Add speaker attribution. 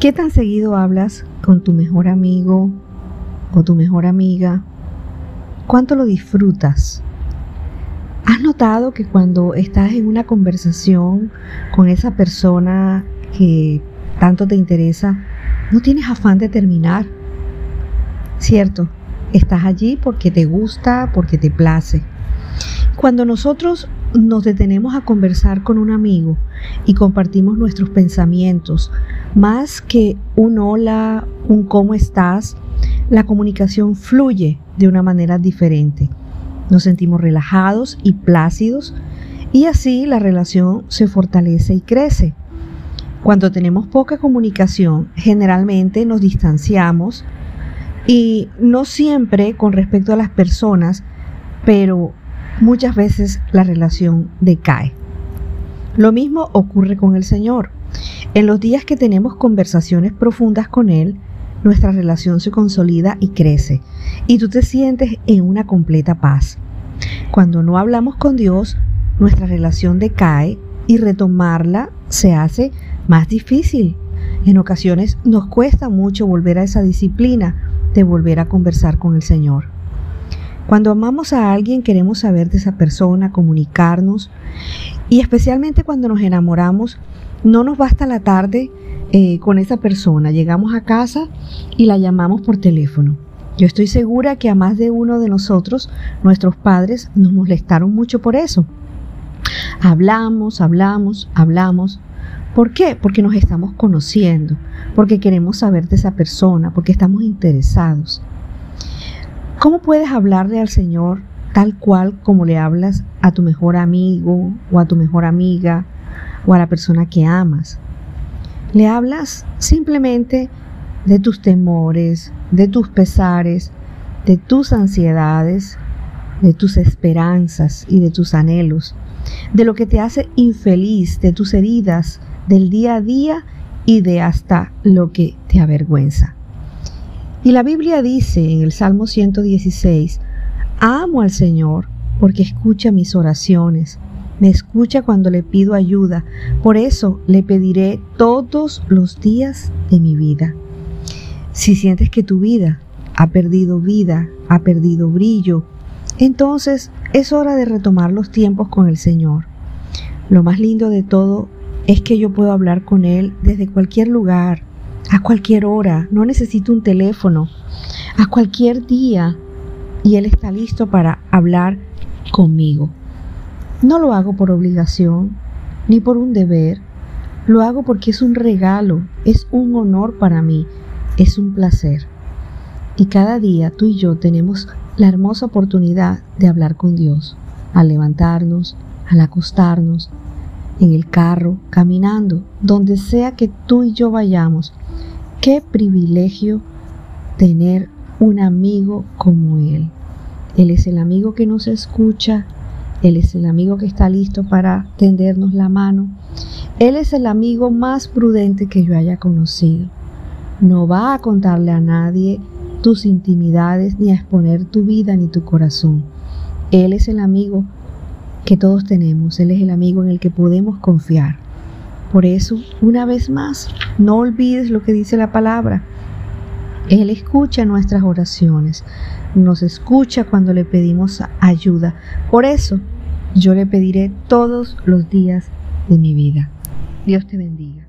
Speaker 1: ¿Qué tan seguido hablas con tu mejor amigo o tu mejor amiga? ¿Cuánto lo disfrutas? ¿Has notado que cuando estás en una conversación con esa persona que tanto te interesa, no tienes afán de terminar? ¿Cierto? Estás allí porque te gusta, porque te place. Cuando nosotros nos detenemos a conversar con un amigo y compartimos nuestros pensamientos, más que un hola, un cómo estás, la comunicación fluye de una manera diferente. Nos sentimos relajados y plácidos y así la relación se fortalece y crece. Cuando tenemos poca comunicación, generalmente nos distanciamos y no siempre con respecto a las personas, pero muchas veces la relación decae. Lo mismo ocurre con el Señor. En los días que tenemos conversaciones profundas con Él, nuestra relación se consolida y crece, y tú te sientes en una completa paz. Cuando no hablamos con Dios, nuestra relación decae y retomarla se hace más difícil. En ocasiones nos cuesta mucho volver a esa disciplina de volver a conversar con el Señor. Cuando amamos a alguien queremos saber de esa persona, comunicarnos y especialmente cuando nos enamoramos, no nos basta la tarde eh, con esa persona. Llegamos a casa y la llamamos por teléfono. Yo estoy segura que a más de uno de nosotros, nuestros padres, nos molestaron mucho por eso. Hablamos, hablamos, hablamos. ¿Por qué? Porque nos estamos conociendo, porque queremos saber de esa persona, porque estamos interesados. ¿Cómo puedes hablarle al Señor tal cual como le hablas a tu mejor amigo o a tu mejor amiga o a la persona que amas? Le hablas simplemente de tus temores, de tus pesares, de tus ansiedades, de tus esperanzas y de tus anhelos, de lo que te hace infeliz, de tus heridas del día a día y de hasta lo que te avergüenza. Y la Biblia dice en el Salmo 116, amo al Señor porque escucha mis oraciones, me escucha cuando le pido ayuda, por eso le pediré todos los días de mi vida. Si sientes que tu vida ha perdido vida, ha perdido brillo, entonces es hora de retomar los tiempos con el Señor. Lo más lindo de todo es que yo puedo hablar con Él desde cualquier lugar, a cualquier hora, no necesito un teléfono, a cualquier día, y Él está listo para hablar conmigo. No lo hago por obligación, ni por un deber, lo hago porque es un regalo, es un honor para mí, es un placer. Y cada día tú y yo tenemos la hermosa oportunidad de hablar con Dios, al levantarnos, al acostarnos, en el carro, caminando, donde sea que tú y yo vayamos, Qué privilegio tener un amigo como Él. Él es el amigo que nos escucha, Él es el amigo que está listo para tendernos la mano. Él es el amigo más prudente que yo haya conocido. No va a contarle a nadie tus intimidades ni a exponer tu vida ni tu corazón. Él es el amigo que todos tenemos, Él es el amigo en el que podemos confiar. Por eso, una vez más, no olvides lo que dice la palabra. Él escucha nuestras oraciones, nos escucha cuando le pedimos ayuda. Por eso, yo le pediré todos los días de mi vida. Dios te bendiga.